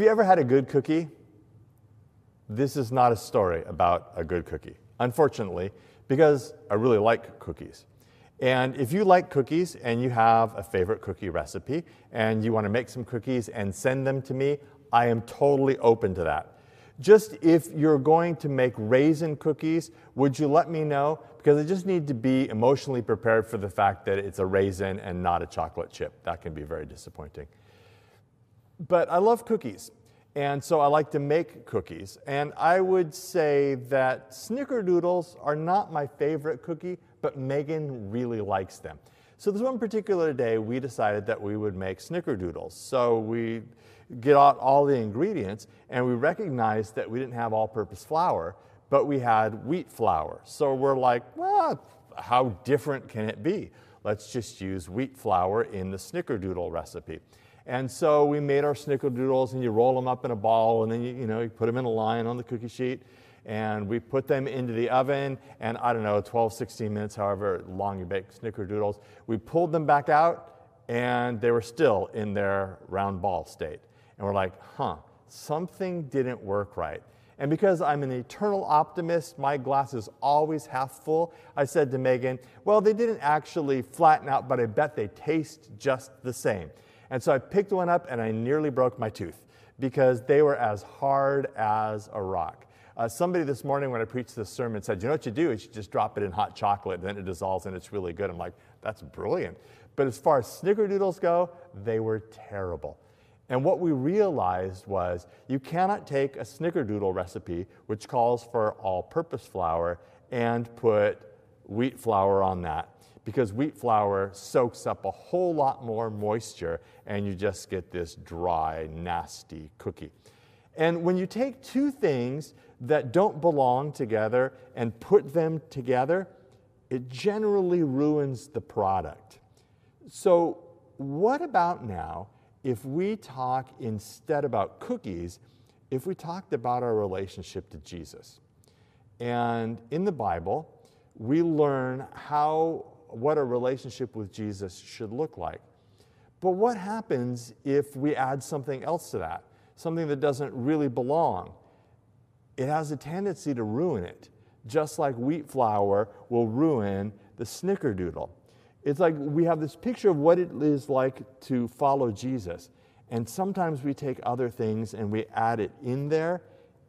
Have you ever had a good cookie? This is not a story about a good cookie, unfortunately, because I really like cookies. And if you like cookies and you have a favorite cookie recipe and you want to make some cookies and send them to me, I am totally open to that. Just if you're going to make raisin cookies, would you let me know? Because I just need to be emotionally prepared for the fact that it's a raisin and not a chocolate chip. That can be very disappointing. But I love cookies. And so I like to make cookies. And I would say that snickerdoodles are not my favorite cookie, but Megan really likes them. So this one particular day, we decided that we would make snickerdoodles. So we get out all the ingredients, and we recognized that we didn't have all-purpose flour, but we had wheat flour. So we're like, well, how different can it be? Let's just use wheat flour in the snickerdoodle recipe. And so we made our snickerdoodles, and you roll them up in a ball, and then you, you know you put them in a line on the cookie sheet, and we put them into the oven, and I don't know, 12, 16 minutes, however long you bake snickerdoodles. We pulled them back out, and they were still in their round ball state. And we're like, huh, something didn't work right. And because I'm an eternal optimist, my glass is always half full. I said to Megan, well, they didn't actually flatten out, but I bet they taste just the same. And so I picked one up and I nearly broke my tooth because they were as hard as a rock. Uh, somebody this morning when I preached this sermon said, you know what you do is you just drop it in hot chocolate, and then it dissolves and it's really good. I'm like, that's brilliant. But as far as snickerdoodles go, they were terrible. And what we realized was you cannot take a snickerdoodle recipe, which calls for all purpose flour, and put wheat flour on that because wheat flour soaks up a whole lot more moisture and you just get this dry, nasty cookie. And when you take two things that don't belong together and put them together, it generally ruins the product. So, what about now if we talk instead about cookies, if we talked about our relationship to Jesus? And in the Bible, we learn how what a relationship with Jesus should look like. But what happens if we add something else to that? Something that doesn't really belong? It has a tendency to ruin it, just like wheat flour will ruin the snickerdoodle. It's like we have this picture of what it is like to follow Jesus. And sometimes we take other things and we add it in there,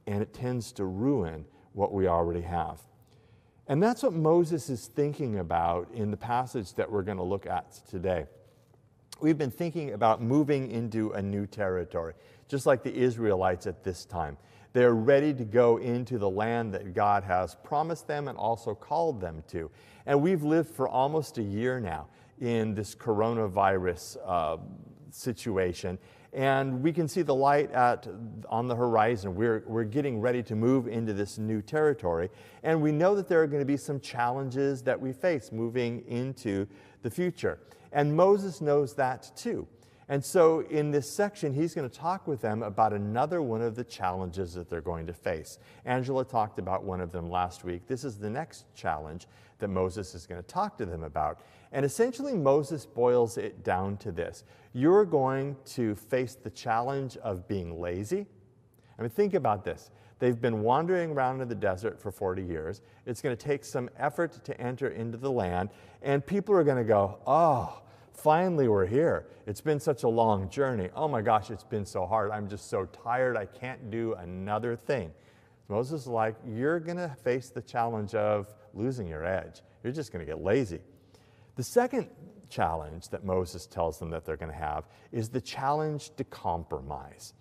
and it tends to ruin what we already have. And that's what Moses is thinking about in the passage that we're going to look at today. We've been thinking about moving into a new territory, just like the Israelites at this time. They're ready to go into the land that God has promised them and also called them to. And we've lived for almost a year now in this coronavirus uh, situation and we can see the light at, on the horizon. We're, we're getting ready to move into this new territory. And we know that there are going to be some challenges that we face moving into the future. And Moses knows that too. And so in this section, he's going to talk with them about another one of the challenges that they're going to face. Angela talked about one of them last week. This is the next challenge that Moses is going to talk to them about. And essentially, Moses boils it down to this you're going to face the challenge of being lazy. I mean, think about this. They've been wandering around in the desert for 40 years. It's going to take some effort to enter into the land, and people are going to go, Oh, finally we're here. It's been such a long journey. Oh my gosh, it's been so hard. I'm just so tired. I can't do another thing. Moses is like, You're going to face the challenge of losing your edge. You're just going to get lazy. The second challenge that Moses tells them that they're going to have is the challenge to compromise.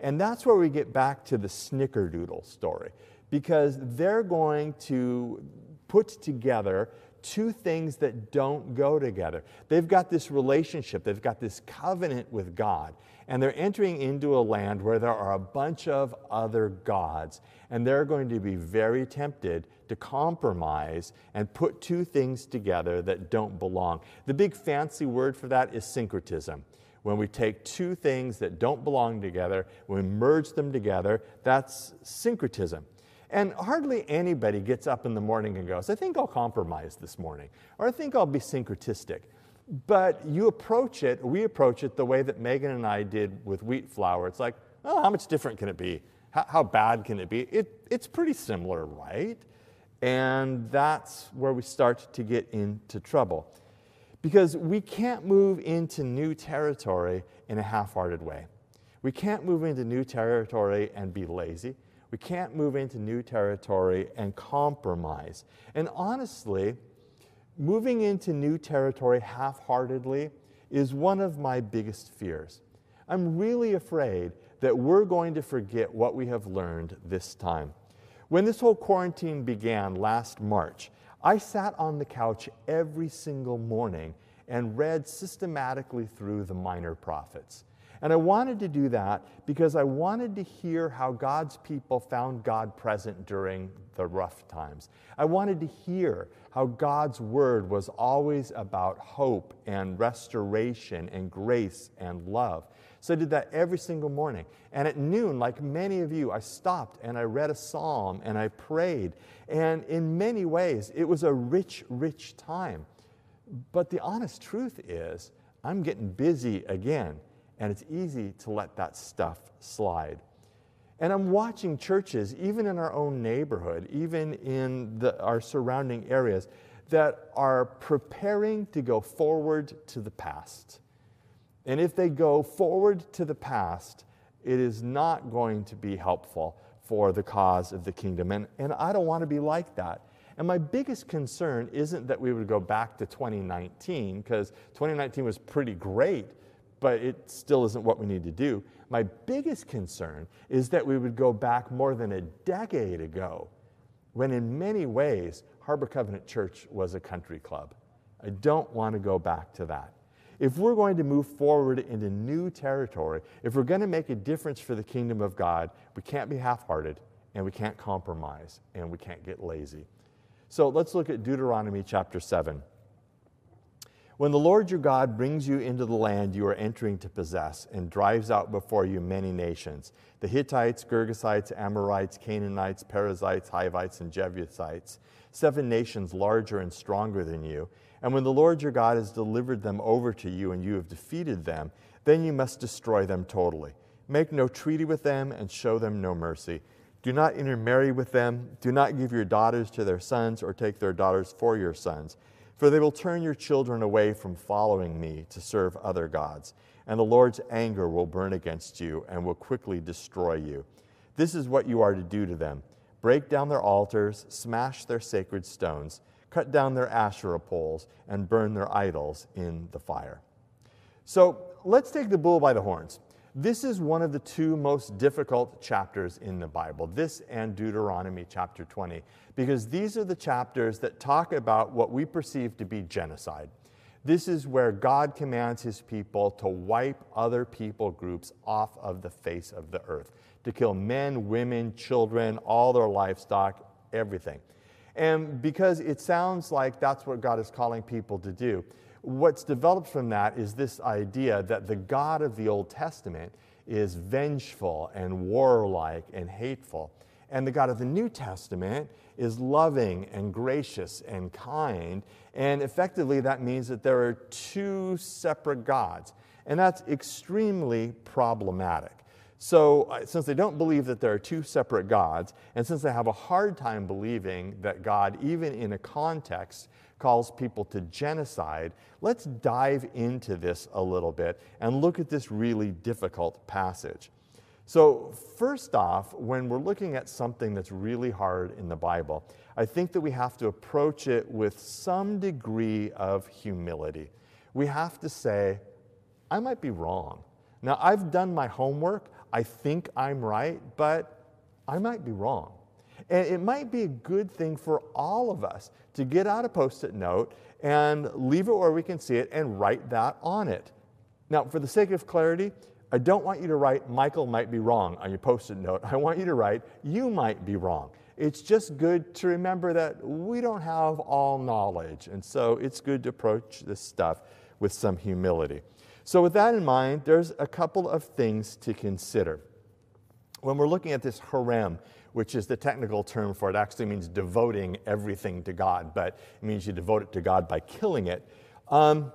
And that's where we get back to the snickerdoodle story, because they're going to put together two things that don't go together. They've got this relationship, they've got this covenant with God, and they're entering into a land where there are a bunch of other gods, and they're going to be very tempted to compromise and put two things together that don't belong. The big fancy word for that is syncretism. When we take two things that don't belong together, we merge them together, that's syncretism. And hardly anybody gets up in the morning and goes, I think I'll compromise this morning, or I think I'll be syncretistic. But you approach it, we approach it the way that Megan and I did with wheat flour. It's like, oh, how much different can it be? How, how bad can it be? It, it's pretty similar, right? And that's where we start to get into trouble. Because we can't move into new territory in a half hearted way. We can't move into new territory and be lazy. We can't move into new territory and compromise. And honestly, moving into new territory half heartedly is one of my biggest fears. I'm really afraid that we're going to forget what we have learned this time. When this whole quarantine began last March, I sat on the couch every single morning and read systematically through the minor prophets. And I wanted to do that because I wanted to hear how God's people found God present during the rough times. I wanted to hear how God's word was always about hope and restoration and grace and love. So I did that every single morning. And at noon, like many of you, I stopped and I read a psalm and I prayed. And in many ways, it was a rich, rich time. But the honest truth is, I'm getting busy again and it's easy to let that stuff slide. And I'm watching churches, even in our own neighborhood, even in the, our surrounding areas, that are preparing to go forward to the past. And if they go forward to the past, it is not going to be helpful for the cause of the kingdom. And, and I don't want to be like that. And my biggest concern isn't that we would go back to 2019, because 2019 was pretty great but it still isn't what we need to do. My biggest concern is that we would go back more than a decade ago, when in many ways, Harbor Covenant Church was a country club. I don't want to go back to that. If we're going to move forward into new territory, if we're going to make a difference for the kingdom of God, we can't be half hearted and we can't compromise and we can't get lazy. So let's look at Deuteronomy chapter 7. When the Lord your God brings you into the land you are entering to possess and drives out before you many nations the Hittites, Girgashites, Amorites, Canaanites, Perizzites, Hivites, and Jebusites, seven nations larger and stronger than you. And when the Lord your God has delivered them over to you and you have defeated them, then you must destroy them totally. Make no treaty with them and show them no mercy. Do not intermarry with them. Do not give your daughters to their sons or take their daughters for your sons for they will turn your children away from following me to serve other gods, and the Lord's anger will burn against you and will quickly destroy you. This is what you are to do to them break down their altars, smash their sacred stones, cut down their Asherah poles, and burn their idols in the fire. So let's take the bull by the horns. This is one of the two most difficult chapters in the Bible, this and Deuteronomy chapter 20, because these are the chapters that talk about what we perceive to be genocide. This is where God commands his people to wipe other people groups off of the face of the earth, to kill men, women, children, all their livestock, everything. And because it sounds like that's what God is calling people to do, what's developed from that is this idea that the God of the Old Testament is vengeful and warlike and hateful. And the God of the New Testament is loving and gracious and kind. And effectively, that means that there are two separate gods. And that's extremely problematic. So, uh, since they don't believe that there are two separate gods, and since they have a hard time believing that God, even in a context calls people to genocide, let's dive into this a little bit and look at this really difficult passage. So, first off, when we're looking at something that's really hard in the Bible, I think that we have to approach it with some degree of humility. We have to say, I might be wrong. Now, I've done my homework. I think I'm right, but I might be wrong. And it might be a good thing for all of us to get out a post it note and leave it where we can see it and write that on it. Now, for the sake of clarity, I don't want you to write, Michael might be wrong on your post it note. I want you to write, you might be wrong. It's just good to remember that we don't have all knowledge. And so it's good to approach this stuff with some humility. So, with that in mind, there's a couple of things to consider. When we're looking at this herem, which is the technical term for it, actually means devoting everything to God, but it means you devote it to God by killing it. Um,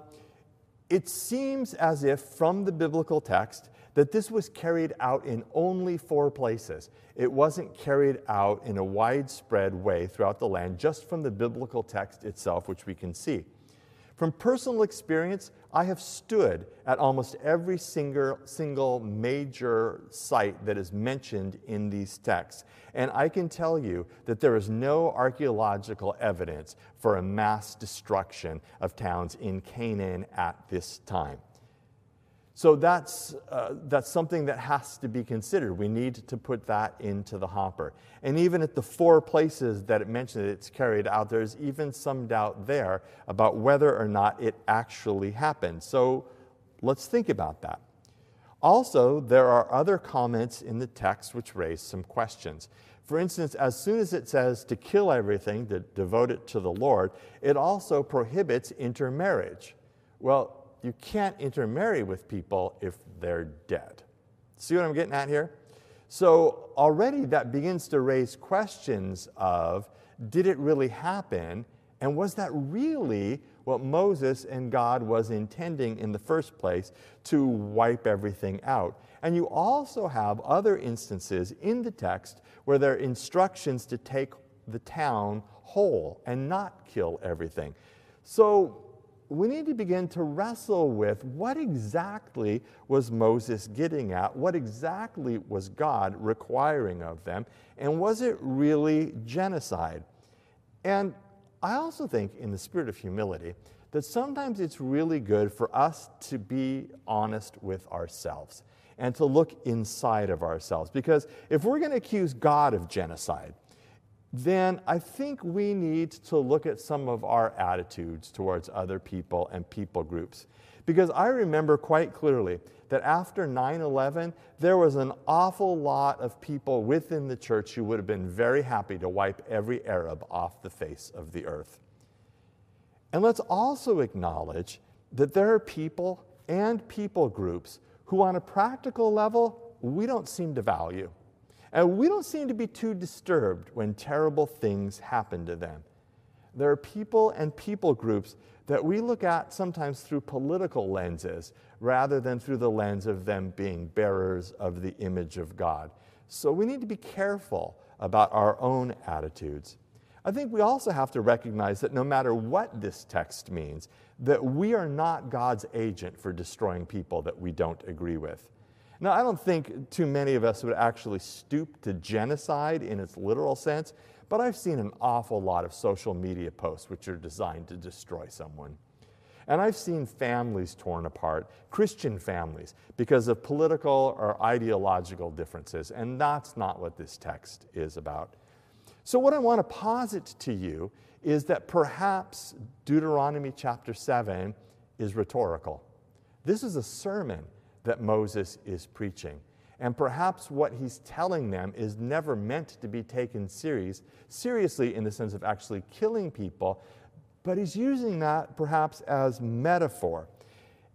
it seems as if from the biblical text that this was carried out in only four places. It wasn't carried out in a widespread way throughout the land, just from the biblical text itself, which we can see. From personal experience, I have stood at almost every single, single major site that is mentioned in these texts. And I can tell you that there is no archaeological evidence for a mass destruction of towns in Canaan at this time. So that's, uh, that's something that has to be considered. We need to put that into the hopper. And even at the four places that it mentioned it's carried out, there's even some doubt there about whether or not it actually happened. So let's think about that. Also, there are other comments in the text which raise some questions. For instance, as soon as it says to kill everything, to devote it to the Lord, it also prohibits intermarriage. Well, you can't intermarry with people if they're dead. See what I'm getting at here? So already that begins to raise questions of did it really happen? And was that really what Moses and God was intending in the first place to wipe everything out? And you also have other instances in the text where there are instructions to take the town whole and not kill everything. So we need to begin to wrestle with what exactly was Moses getting at? What exactly was God requiring of them? And was it really genocide? And I also think, in the spirit of humility, that sometimes it's really good for us to be honest with ourselves and to look inside of ourselves. Because if we're going to accuse God of genocide, then I think we need to look at some of our attitudes towards other people and people groups. Because I remember quite clearly that after 9 11, there was an awful lot of people within the church who would have been very happy to wipe every Arab off the face of the earth. And let's also acknowledge that there are people and people groups who, on a practical level, we don't seem to value. And we don't seem to be too disturbed when terrible things happen to them. There are people and people groups that we look at sometimes through political lenses rather than through the lens of them being bearers of the image of God. So we need to be careful about our own attitudes. I think we also have to recognize that no matter what this text means, that we are not God's agent for destroying people that we don't agree with. Now, I don't think too many of us would actually stoop to genocide in its literal sense, but I've seen an awful lot of social media posts which are designed to destroy someone. And I've seen families torn apart, Christian families, because of political or ideological differences, and that's not what this text is about. So, what I want to posit to you is that perhaps Deuteronomy chapter 7 is rhetorical. This is a sermon that Moses is preaching. And perhaps what he's telling them is never meant to be taken serious, seriously in the sense of actually killing people, but he's using that perhaps as metaphor.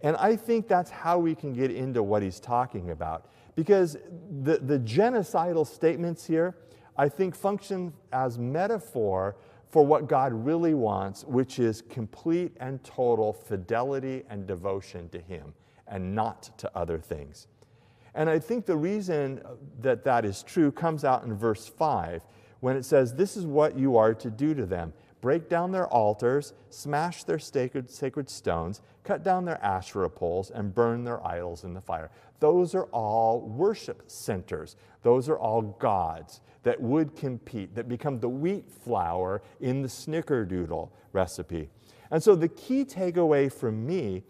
And I think that's how we can get into what he's talking about. Because the, the genocidal statements here, I think, function as metaphor for what God really wants, which is complete and total fidelity and devotion to Him and not to other things. And I think the reason that that is true comes out in verse 5 when it says, This is what you are to do to them break down their altars, smash their sacred, sacred stones, cut down their Asherah poles, and burn their idols in the fire. Those are all worship centers. Those are all gods that would compete, that become the wheat flour in the snickerdoodle recipe. And so the key takeaway from me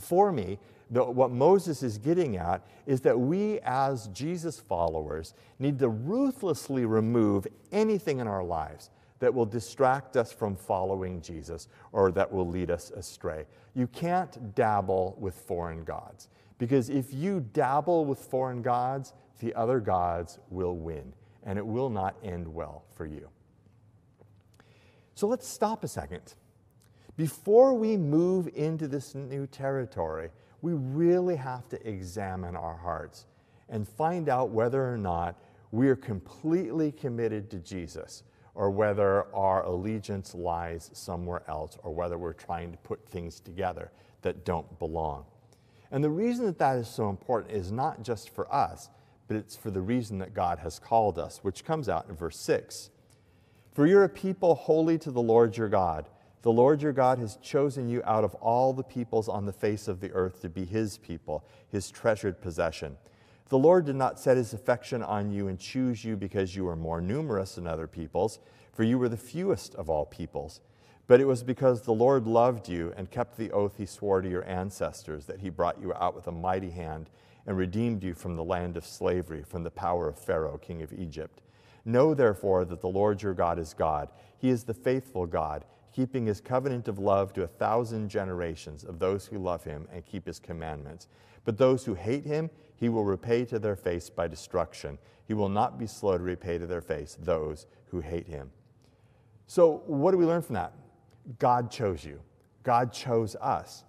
for me, the, what Moses is getting at is that we, as Jesus followers, need to ruthlessly remove anything in our lives that will distract us from following Jesus or that will lead us astray. You can't dabble with foreign gods because if you dabble with foreign gods, the other gods will win and it will not end well for you. So let's stop a second before we move into this new territory, we really have to examine our hearts and find out whether or not we are completely committed to Jesus or whether our allegiance lies somewhere else or whether we're trying to put things together that don't belong. And the reason that that is so important is not just for us, but it's for the reason that God has called us, which comes out in verse 6. For you're a people holy to the Lord your God. The Lord your God has chosen you out of all the peoples on the face of the earth to be his people, his treasured possession. The Lord did not set his affection on you and choose you because you were more numerous than other peoples, for you were the fewest of all peoples. But it was because the Lord loved you and kept the oath he swore to your ancestors that he brought you out with a mighty hand and redeemed you from the land of slavery, from the power of Pharaoh, king of Egypt. Know therefore that the Lord your God is God. He is the faithful God keeping his covenant of love to a thousand generations of those who love him and keep his commandments. But those who hate him, he will repay to their face by destruction. He will not be slow to repay to their face those who hate him. So, what do we learn from that? God chose you, God chose us.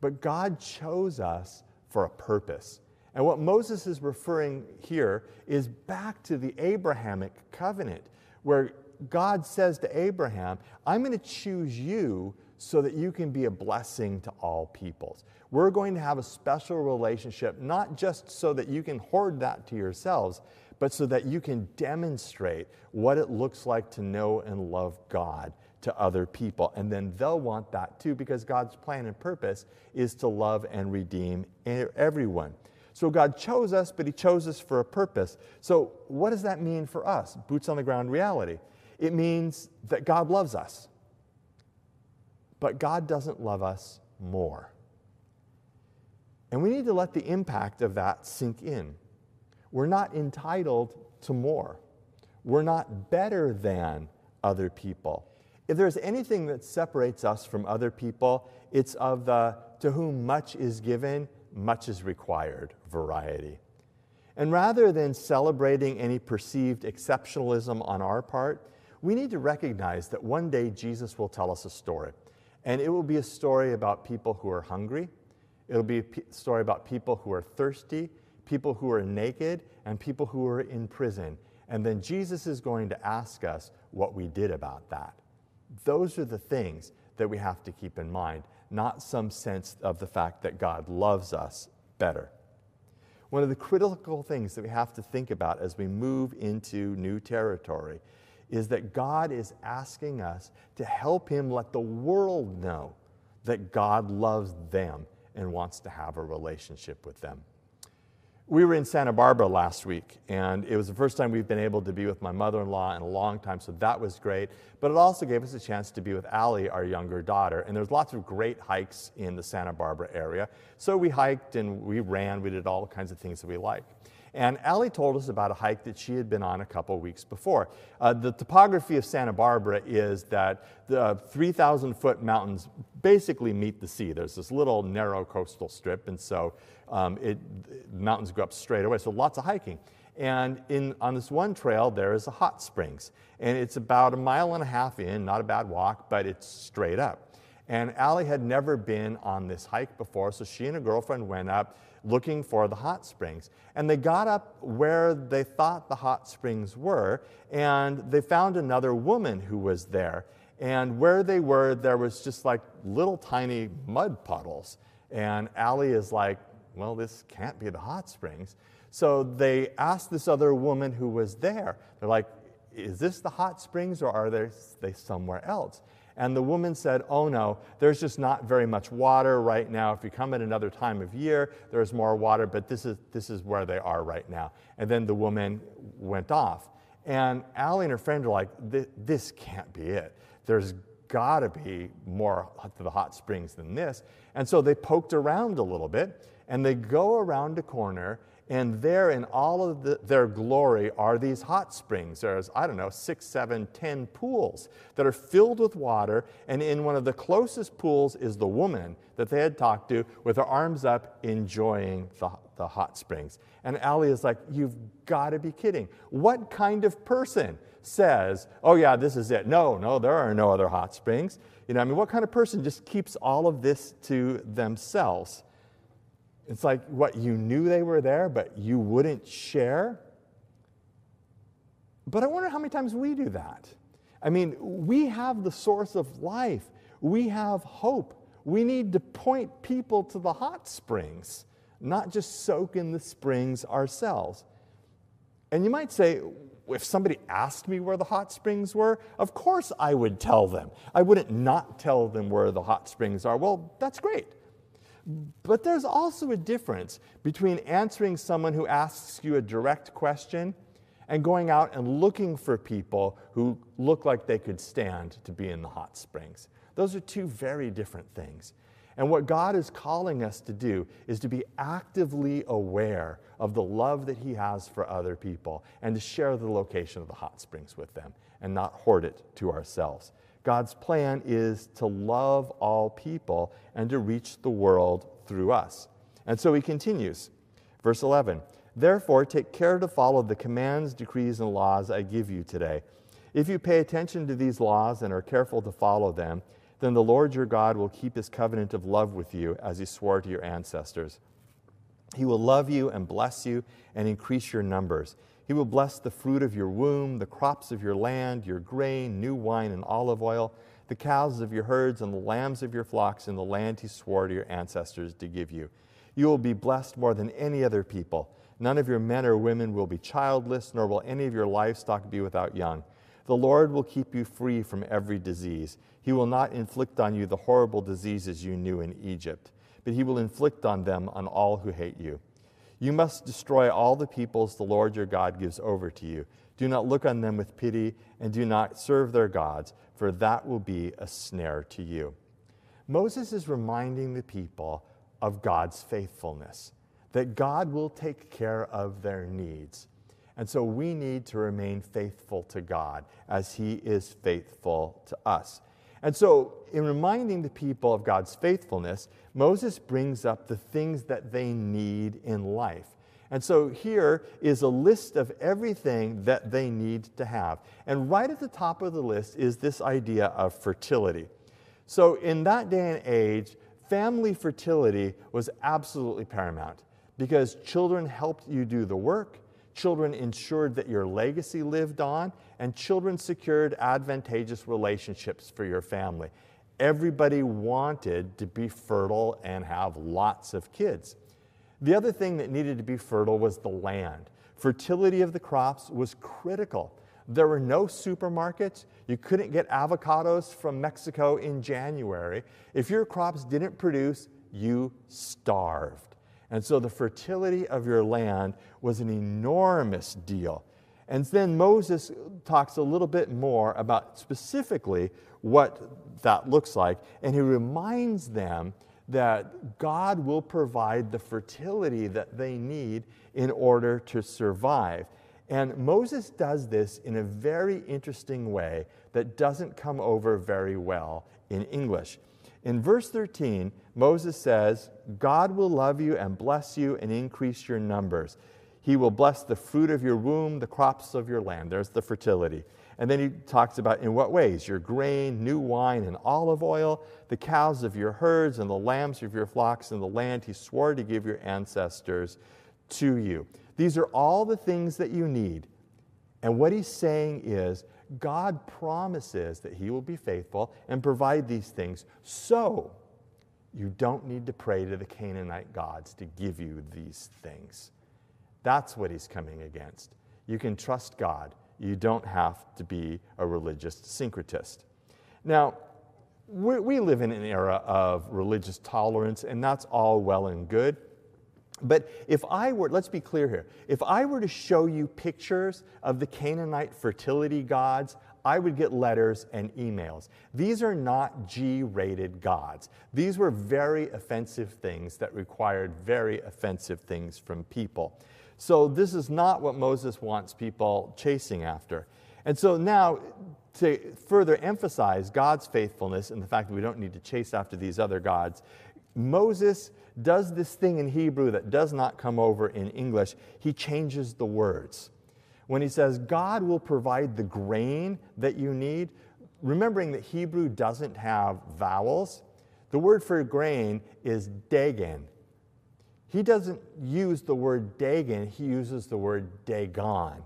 But God chose us for a purpose. And what Moses is referring here is back to the Abrahamic covenant, where God says to Abraham, I'm going to choose you so that you can be a blessing to all peoples. We're going to have a special relationship, not just so that you can hoard that to yourselves, but so that you can demonstrate what it looks like to know and love God to other people. And then they'll want that too, because God's plan and purpose is to love and redeem everyone. So God chose us, but He chose us for a purpose. So, what does that mean for us? Boots on the ground reality. It means that God loves us. But God doesn't love us more. And we need to let the impact of that sink in. We're not entitled to more. We're not better than other people. If there's anything that separates us from other people, it's of the to whom much is given, much is required variety. And rather than celebrating any perceived exceptionalism on our part, we need to recognize that one day Jesus will tell us a story. And it will be a story about people who are hungry, it'll be a story about people who are thirsty, people who are naked, and people who are in prison. And then Jesus is going to ask us what we did about that. Those are the things that we have to keep in mind, not some sense of the fact that God loves us better. One of the critical things that we have to think about as we move into new territory is that God is asking us to help Him let the world know that God loves them and wants to have a relationship with them. We were in Santa Barbara last week, and it was the first time we've been able to be with my mother in law in a long time, so that was great. But it also gave us a chance to be with Allie, our younger daughter. And there's lots of great hikes in the Santa Barbara area. So we hiked and we ran, we did all kinds of things that we like. And Allie told us about a hike that she had been on a couple weeks before. Uh, the topography of Santa Barbara is that the 3,000 foot mountains basically meet the sea. There's this little narrow coastal strip, and so um, it, mountains go up straight away. So lots of hiking. And in, on this one trail, there is a hot springs. And it's about a mile and a half in, not a bad walk, but it's straight up. And Allie had never been on this hike before, so she and a girlfriend went up looking for the hot springs. And they got up where they thought the hot springs were, and they found another woman who was there. And where they were, there was just like little tiny mud puddles. And Allie is like, well, this can't be the hot springs. So they asked this other woman who was there, they're like, is this the hot springs or are they somewhere else? And the woman said, Oh no, there's just not very much water right now. If you come at another time of year, there's more water, but this is, this is where they are right now. And then the woman went off. And Allie and her friend are like, This can't be it. There's got to be more to the hot springs than this. And so they poked around a little bit and they go around a corner and there, in all of the, their glory, are these hot springs. There's, I don't know, six, seven, ten pools that are filled with water. And in one of the closest pools is the woman that they had talked to with her arms up, enjoying the, the hot springs. And Allie is like, You've got to be kidding. What kind of person says, Oh, yeah, this is it? No, no, there are no other hot springs. You know, I mean, what kind of person just keeps all of this to themselves? It's like what you knew they were there, but you wouldn't share. But I wonder how many times we do that. I mean, we have the source of life, we have hope. We need to point people to the hot springs. not just soak in the springs ourselves. And you might say, if somebody asked me where the hot springs were, of course I would tell them. I wouldn't not tell them where the hot springs are. Well, that's great. But there's also a difference between answering someone who asks you a direct question and going out and looking for people who look like they could stand to be in the hot springs. Those are two very different things. And what God is calling us to do is to be actively aware of the love that He has for other people and to share the location of the hot springs with them and not hoard it to ourselves. God's plan is to love all people and to reach the world through us. And so He continues. Verse 11 Therefore, take care to follow the commands, decrees, and laws I give you today. If you pay attention to these laws and are careful to follow them, then the Lord your God will keep his covenant of love with you as he swore to your ancestors. He will love you and bless you and increase your numbers. He will bless the fruit of your womb, the crops of your land, your grain, new wine, and olive oil, the cows of your herds, and the lambs of your flocks in the land he swore to your ancestors to give you. You will be blessed more than any other people. None of your men or women will be childless, nor will any of your livestock be without young. The Lord will keep you free from every disease. He will not inflict on you the horrible diseases you knew in Egypt, but he will inflict on them on all who hate you. You must destroy all the peoples the Lord your God gives over to you. Do not look on them with pity, and do not serve their gods, for that will be a snare to you. Moses is reminding the people of God's faithfulness, that God will take care of their needs. And so we need to remain faithful to God as He is faithful to us. And so, in reminding the people of God's faithfulness, Moses brings up the things that they need in life. And so, here is a list of everything that they need to have. And right at the top of the list is this idea of fertility. So, in that day and age, family fertility was absolutely paramount because children helped you do the work Children ensured that your legacy lived on, and children secured advantageous relationships for your family. Everybody wanted to be fertile and have lots of kids. The other thing that needed to be fertile was the land. Fertility of the crops was critical. There were no supermarkets. You couldn't get avocados from Mexico in January. If your crops didn't produce, you starved. And so the fertility of your land was an enormous deal. And then Moses talks a little bit more about specifically what that looks like. And he reminds them that God will provide the fertility that they need in order to survive. And Moses does this in a very interesting way that doesn't come over very well in English. In verse 13, Moses says, God will love you and bless you and increase your numbers. He will bless the fruit of your womb, the crops of your land. There's the fertility. And then he talks about in what ways your grain, new wine, and olive oil, the cows of your herds, and the lambs of your flocks, and the land he swore to give your ancestors to you. These are all the things that you need. And what he's saying is, God promises that He will be faithful and provide these things. So, you don't need to pray to the Canaanite gods to give you these things. That's what He's coming against. You can trust God. You don't have to be a religious syncretist. Now, we live in an era of religious tolerance, and that's all well and good. But if I were, let's be clear here, if I were to show you pictures of the Canaanite fertility gods, I would get letters and emails. These are not G rated gods. These were very offensive things that required very offensive things from people. So, this is not what Moses wants people chasing after. And so, now to further emphasize God's faithfulness and the fact that we don't need to chase after these other gods, Moses does this thing in Hebrew that does not come over in English. He changes the words. When he says, God will provide the grain that you need, remembering that Hebrew doesn't have vowels, the word for grain is dagon. He doesn't use the word dagon, he uses the word Dagon.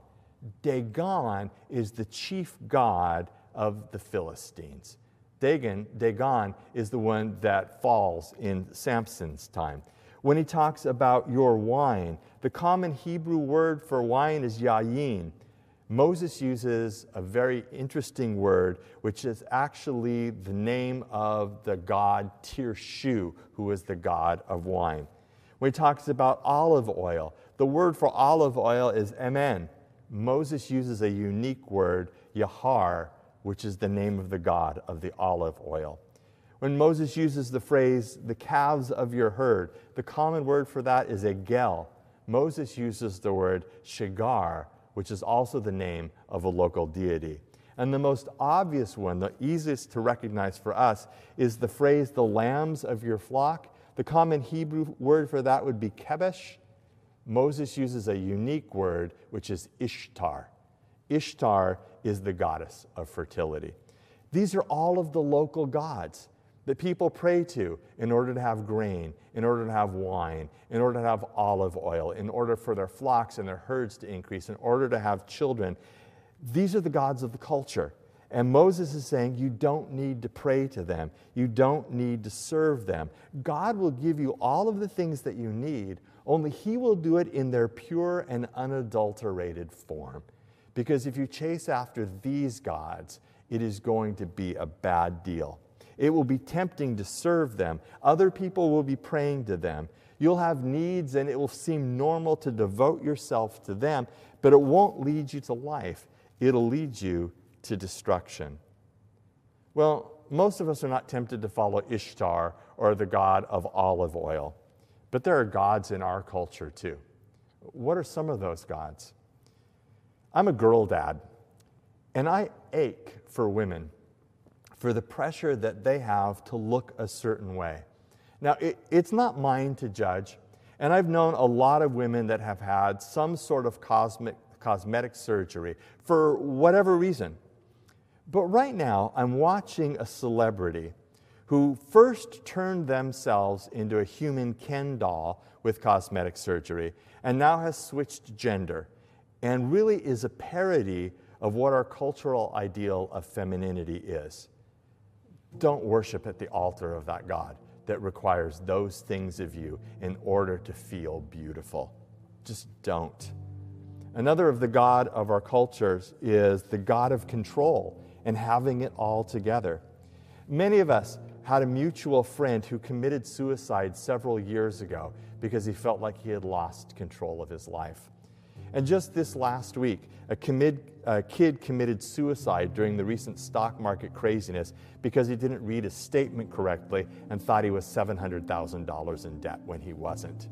Dagon is the chief god of the Philistines. Dagon, Dagon is the one that falls in Samson's time. When he talks about your wine, the common Hebrew word for wine is yayin. Moses uses a very interesting word, which is actually the name of the god Tirosh, who is the god of wine. When he talks about olive oil, the word for olive oil is emen. Moses uses a unique word, yahar, which is the name of the god of the olive oil. When Moses uses the phrase, the calves of your herd, the common word for that is egel. Moses uses the word shigar, which is also the name of a local deity. And the most obvious one, the easiest to recognize for us, is the phrase, the lambs of your flock. The common Hebrew word for that would be kebesh. Moses uses a unique word, which is Ishtar. Ishtar is the goddess of fertility. These are all of the local gods that people pray to in order to have grain, in order to have wine, in order to have olive oil, in order for their flocks and their herds to increase, in order to have children. These are the gods of the culture. And Moses is saying, You don't need to pray to them. You don't need to serve them. God will give you all of the things that you need, only He will do it in their pure and unadulterated form. Because if you chase after these gods, it is going to be a bad deal. It will be tempting to serve them. Other people will be praying to them. You'll have needs, and it will seem normal to devote yourself to them, but it won't lead you to life. It'll lead you to destruction. Well, most of us are not tempted to follow Ishtar or the god of olive oil, but there are gods in our culture too. What are some of those gods? I'm a girl dad, and I ache for women for the pressure that they have to look a certain way. Now, it, it's not mine to judge, and I've known a lot of women that have had some sort of cosmic, cosmetic surgery for whatever reason. But right now, I'm watching a celebrity who first turned themselves into a human Ken doll with cosmetic surgery and now has switched gender and really is a parody of what our cultural ideal of femininity is. Don't worship at the altar of that God that requires those things of you in order to feel beautiful. Just don't. Another of the God of our cultures is the God of control and having it all together. Many of us had a mutual friend who committed suicide several years ago because he felt like he had lost control of his life. And just this last week, a, commit, a, kid committed suicide during the recent stock market craziness because he didn't read a statement correctly and thought he was $700,000 in debt when he wasn't.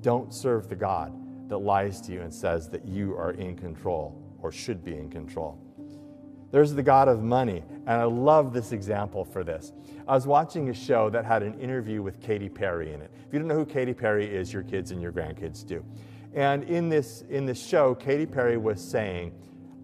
Don't serve the God that lies to you and says that you are in control or should be in control. There's the God of money, and I love this example for this. I was watching a show that had an interview with Katy Perry in it. If you don't know who Katy Perry is, your kids and your grandkids do. And in this, in this show, Katy Perry was saying,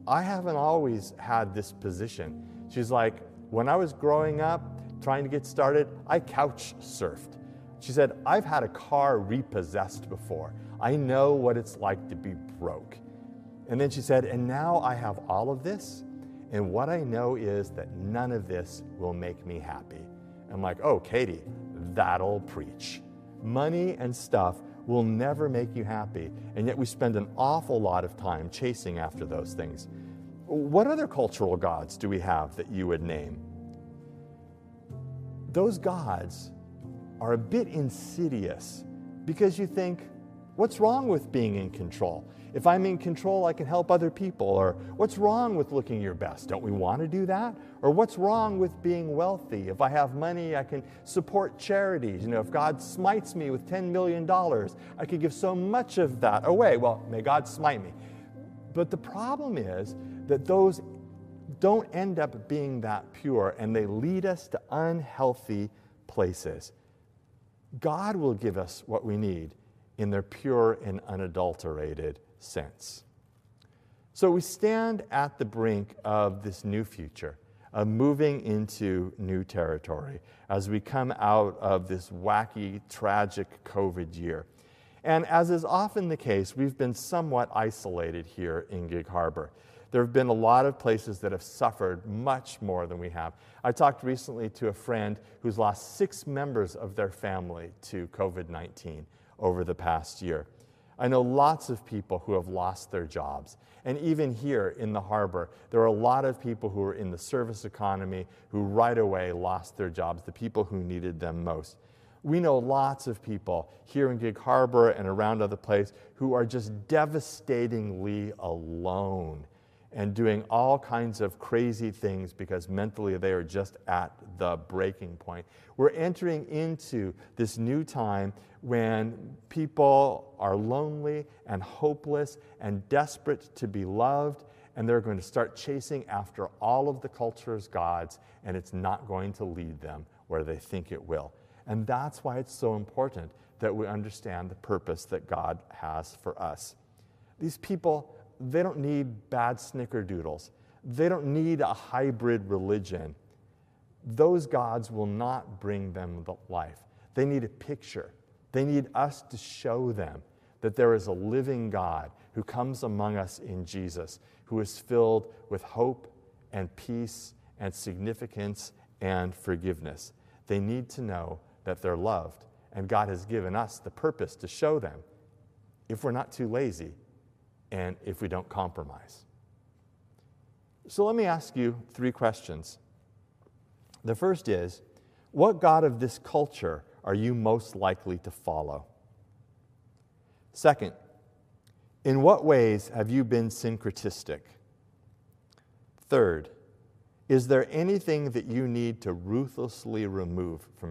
I haven't always had this position. She's like, when I was growing up, trying to get started, I couch surfed. She said, I've had a car repossessed before. I know what it's like to be broke. And then she said, and now I have all of this, and what I know is that none of this will make me happy. I'm like, oh, Katy, that'll preach. Money and stuff will never make you happy, and yet we spend an awful lot of time chasing after those things. What other cultural gods do we have that you would name? Those gods are a bit insidious because you think, what's wrong with being in control? If I'm in control, I can help other people. Or what's wrong with looking your best? Don't we want to do that? Or what's wrong with being wealthy? If I have money, I can support charities. You know, if God smites me with $10 million, I could give so much of that away. Well, may God smite me. But the problem is that those don't end up being that pure and they lead us to unhealthy places. God will give us what we need in their pure and unadulterated sense. So we stand at the brink of this new future, of moving into new territory as we come out of this wacky, tragic COVID year. And as is often the case, we've been somewhat isolated here in Gig Harbor. There have been a lot of places that have suffered much more than we have. I talked recently to a friend who's lost six members of their family to COVID 19 over the past year. I know lots of people who have lost their jobs. And even here in the harbor, there are a lot of people who are in the service economy who right away lost their jobs, the people who needed them most. We know lots of people here in Gig Harbor and around other places who are just devastatingly alone and doing all kinds of crazy things because mentally they are just at the breaking point. We're entering into this new time when people are lonely and hopeless and desperate to be loved, and they're going to start chasing after all of the culture's gods, and it's not going to lead them where they think it will. And that's why it's so important that we understand the purpose that God has for us. These people they don't need bad snickerdoodles. They don't need a hybrid religion. Those gods will not bring them the life. They need a picture. They need us to show them that there is a living God who comes among us in Jesus, who is filled with hope and peace and significance and forgiveness. They need to know that they're loved, and God has given us the purpose to show them if we're not too lazy and if we don't compromise. So let me ask you three questions. The first is what God of this culture are you most likely to follow? Second, in what ways have you been syncretistic? Third, is there anything that you need to ruthlessly remove from your